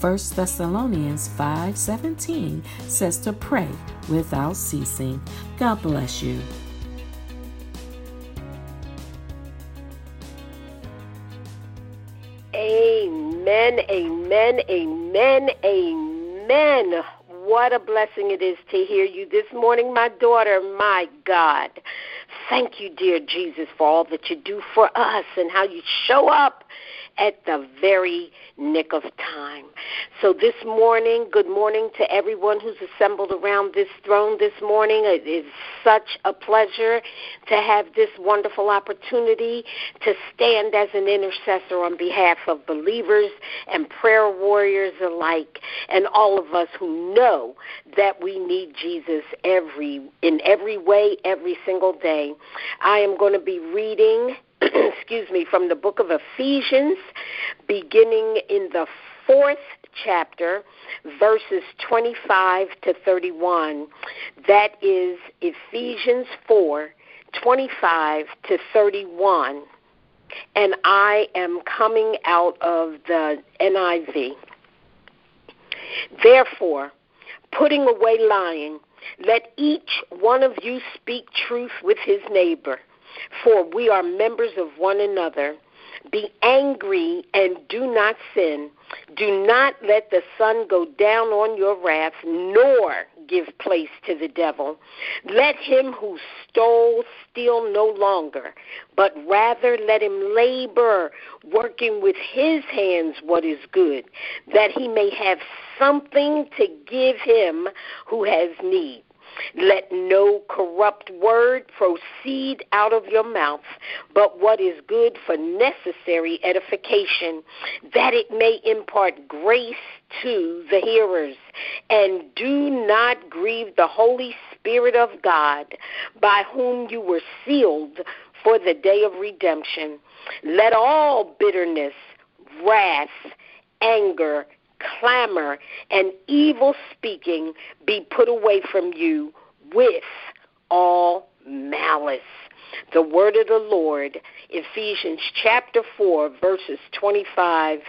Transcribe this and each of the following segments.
1 Thessalonians 5:17 says to pray without ceasing. God bless you. Amen, amen, amen, amen. What a blessing it is to hear you this morning, my daughter. My God. Thank you, dear Jesus, for all that you do for us and how you show up at the very nick of time. So this morning, good morning to everyone who's assembled around this throne this morning. It is such a pleasure to have this wonderful opportunity to stand as an intercessor on behalf of believers and prayer warriors alike and all of us who know that we need Jesus every in every way every single day. I am going to be reading excuse me, from the book of Ephesians, beginning in the fourth chapter, verses 25 to 31. That is Ephesians 4 25 to 31. And I am coming out of the NIV. Therefore, putting away lying, let each one of you speak truth with his neighbor for we are members of one another. Be angry and do not sin. Do not let the sun go down on your wrath, nor give place to the devil. Let him who stole steal no longer, but rather let him labor, working with his hands what is good, that he may have something to give him who has need. Let no corrupt word proceed out of your mouth, but what is good for necessary edification, that it may impart grace to the hearers. And do not grieve the Holy Spirit of God, by whom you were sealed for the day of redemption. Let all bitterness, wrath, anger, clamor, and evil speaking be put away from you with all malice. The word of the Lord, Ephesians chapter 4, verses 25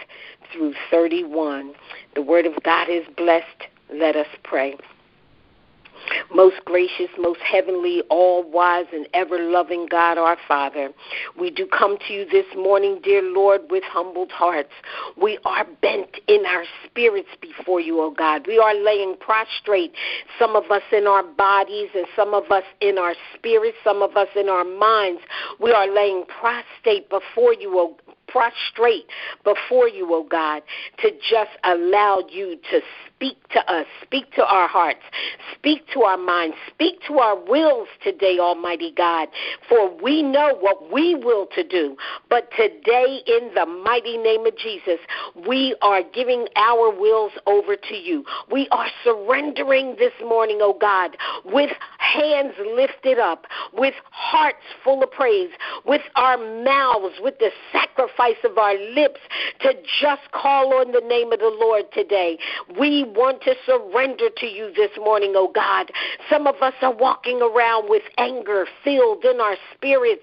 through 31. The word of God is blessed. Let us pray. Most gracious, most heavenly, all wise, and ever loving God our Father, we do come to you this morning, dear Lord, with humbled hearts. We are bent in our spirits before you, O God. We are laying prostrate, some of us in our bodies, and some of us in our spirits, some of us in our minds. We are laying prostrate before you, O prostrate before you, O God, to just allow you to speak to us, speak to our hearts, speak to our minds, speak to our wills today, Almighty God. For we know what we will to do. But today, in the mighty name of Jesus, we are giving our wills over to you. We are surrendering this morning, O God, with hands lifted up, with hearts full of praise, with our mouths, with the sacrifice of our lips to just call on the name of the Lord today. We want to surrender to you this morning, oh God. Some of us are walking around with anger filled in our spirits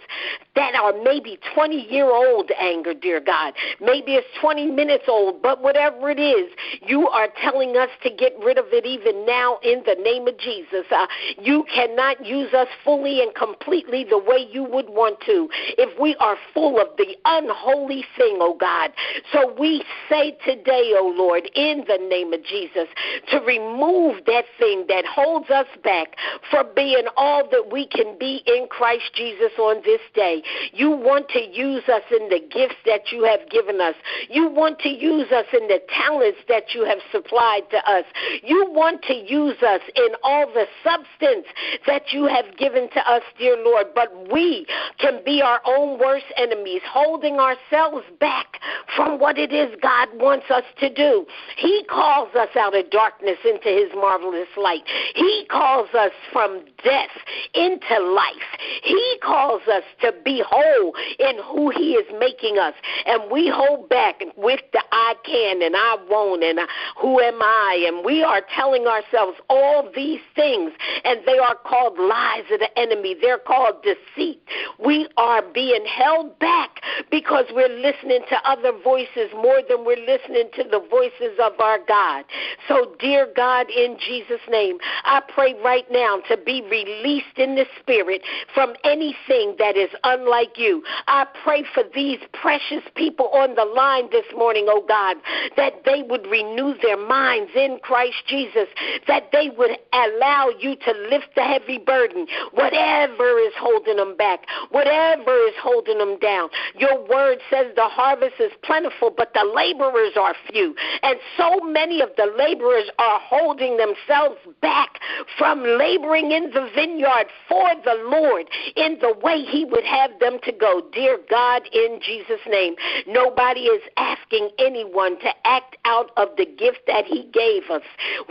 that are maybe 20 year old anger, dear God. Maybe it's 20 minutes old, but whatever it is, you are telling us to get rid of it even now in the name of Jesus. Uh, you cannot use us fully and completely the way you would want to. If we are full of the unholy holy thing, oh God. So we say today, oh Lord, in the name of Jesus, to remove that thing that holds us back from being all that we can be in Christ Jesus on this day. You want to use us in the gifts that you have given us. You want to use us in the talents that you have supplied to us. You want to use us in all the substance that you have given to us, dear Lord. But we can be our own worst enemies, holding ourselves back from what it is God wants us to do. He calls us out of darkness into his marvelous light. He calls us from death into life. He calls us to be whole in who he is making us. And we hold back with the I can and I won't and who am I? And we are telling ourselves all these things, and they are called lies of the enemy. They're called deceit. We are being held back because we're listening to other voices more than we're listening to the voices of our God. So, dear God, in Jesus' name, I pray right now to be released in the spirit from anything that is unlike you. I pray for these precious people on the line this morning, oh God, that they would renew their minds in Christ Jesus, that they would allow you to lift the heavy burden, whatever is holding them back, whatever is holding them down. Your word says the harvest is plentiful, but the laborers are few. And so many of the laborers are holding themselves back from laboring in the vineyard for the Lord in the way He would have them to go. Dear God, in Jesus' name, nobody is asking anyone to act out of the gift that He gave us.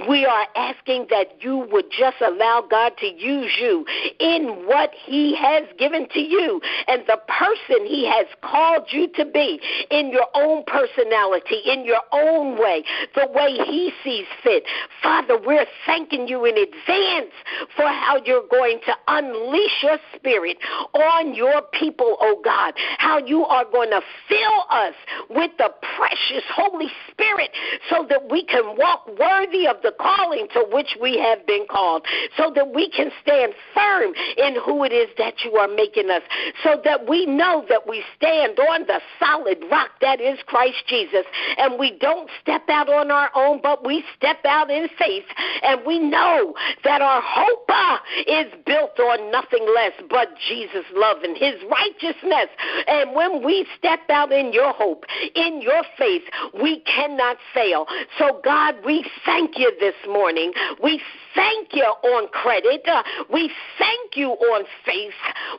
We are asking that you would just allow God to use you in what He has given to you and the person He has called you to be in your own personality, in your own way, the way He sees fit. Father, we're thanking you in advance for how you're going to unleash your spirit on your people, oh God. How you are going to fill us with the precious Holy Spirit so that we can walk worthy of the calling to which we have been called, so that we can stand firm in who it is that you are making us, so that we know that we stand on the solid rock that is Christ Jesus, and we don't step out on our own, but we step out in faith, and we know that our hope uh, is built on nothing less but Jesus' love and his righteousness. And when we step out in your hope, in your faith, we cannot fail. So, God, we thank you this morning. We thank you on credit. Uh, we thank you on faith.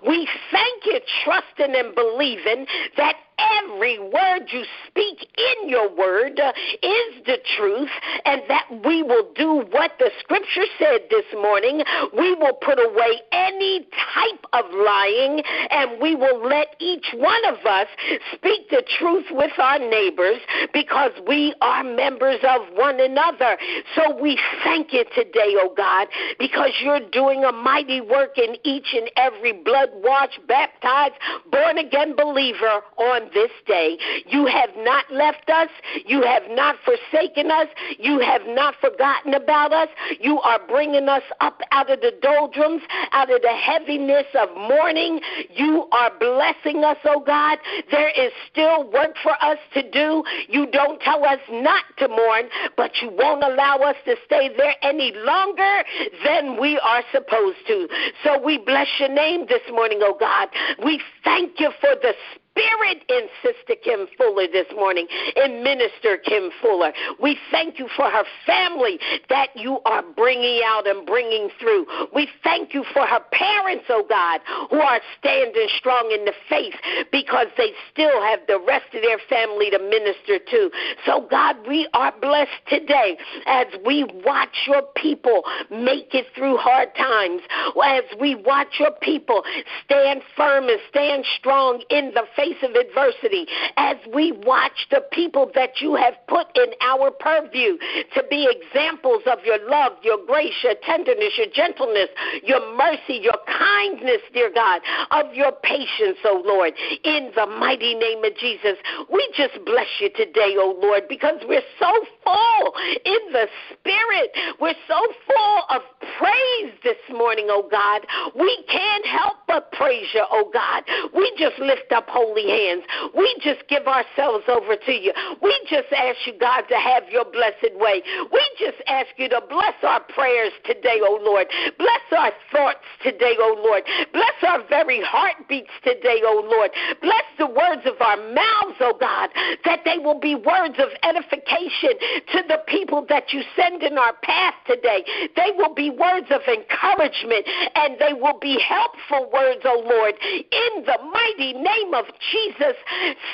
We thank you trusting and believing that every word you speak in your word uh, is the truth, and that we will do what the scripture said this morning. We will put away any type of lying, and we will let each one of us speak the truth with our neighbors because we are members of one another. So we thank you today, oh God, because you're doing a mighty work in each and every blood washed, baptized, born again believer on this day. You have not left us. You have not forsaken us. You have not forgotten about us. You are bringing us up out of the doldrums, out of the heaviness of mourning. You are blessing us, oh God. There is still work for us to do. You don't tell us not to mourn, but you won't allow us to stay there any longer than we are supposed to. So we bless your name this morning, oh God. We thank you for the Spirit in Sister Kim Fuller this morning, in Minister Kim Fuller. We thank you for her family that you are bringing out and bringing through. We thank you for her parents, oh God, who are standing strong in the faith because they still have the rest of their family to minister to. So, God, we are blessed today as we watch your people make it through hard times, as we watch your people stand firm and stand strong in the face of adversity, as we watch the people that you have put in our purview to be examples of your love, your grace, your tenderness, your gentleness, your mercy, your kindness, dear God, of your patience, O Lord, in the mighty name of Jesus. We just bless you today, O Lord, because we're so full in the Spirit. We're so full of praise this morning, oh God. We can't help but praise you, oh God. We just lift up holy hands. We just give ourselves over to you. We just ask you, God, to have your blessed way. We just ask you to bless our prayers today, oh Lord. Bless our thoughts today, oh Lord. Bless our very heartbeats today, oh Lord. Bless the words of our mouths, oh God, that they will be words of edification to the people that you send in our path today. They will be words of encouragement and they will be helpful words, oh Lord. In the mighty name of Jesus,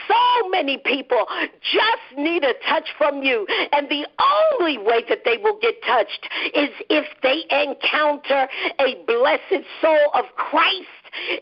so many people just need a touch from you. And the only way that they will get touched is if they encounter a blessed soul of Christ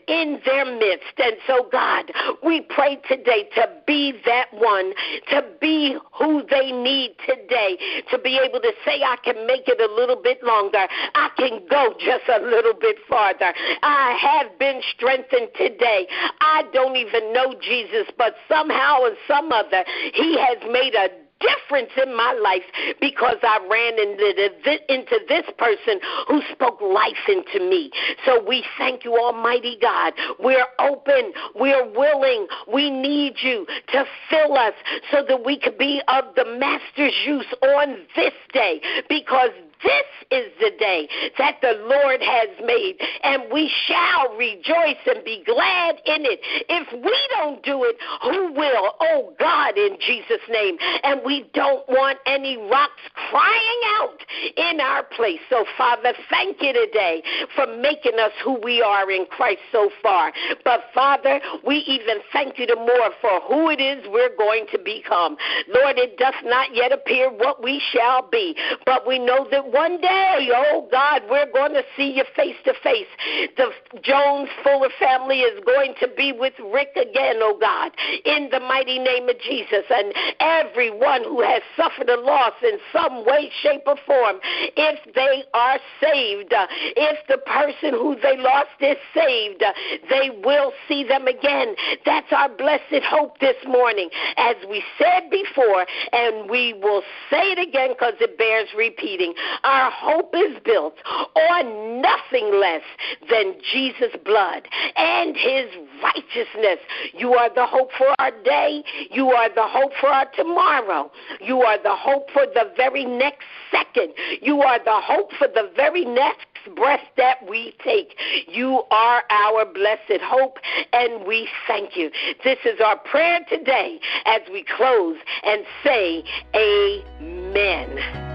in their midst. And so, God, we pray today to be that one, to be who they need today, to be able to say, I can make it a little bit longer. I can go just a little bit farther. I have been strengthened today. I don't even know Jesus, but somehow and some other, He has made a difference in my life because I ran into, into this person who spoke life into me. So we thank you, Almighty God. We're open. We're willing. We need you to fill us so that we could be of the Master's use on this day because this is the day that the Lord has made, and we shall rejoice and be glad in it. If we don't do it, who will? Oh God, in Jesus' name. And we don't want any rocks crying out in our place. So, Father, thank you today for making us who we are in Christ so far. But, Father, we even thank you the more for who it is we're going to become. Lord, it does not yet appear what we shall be, but we know that one day, oh God, we're going to see you face to face. The Jones Fuller family is going to be with Rick again, oh God, in the mighty name of Jesus. And everyone who has suffered a loss in some way, shape, or form, if they are saved, uh, if the person who they lost is saved, uh, they will see them again. That's our blessed hope this morning. As we said before, and we will say it again because it bears repeating. Our hope is built on nothing less than Jesus' blood and his righteousness. You are the hope for our day. You are the hope for our tomorrow. You are the hope for the very next second. You are the hope for the very next breath that we take. You are our blessed hope, and we thank you. This is our prayer today as we close and say, Amen.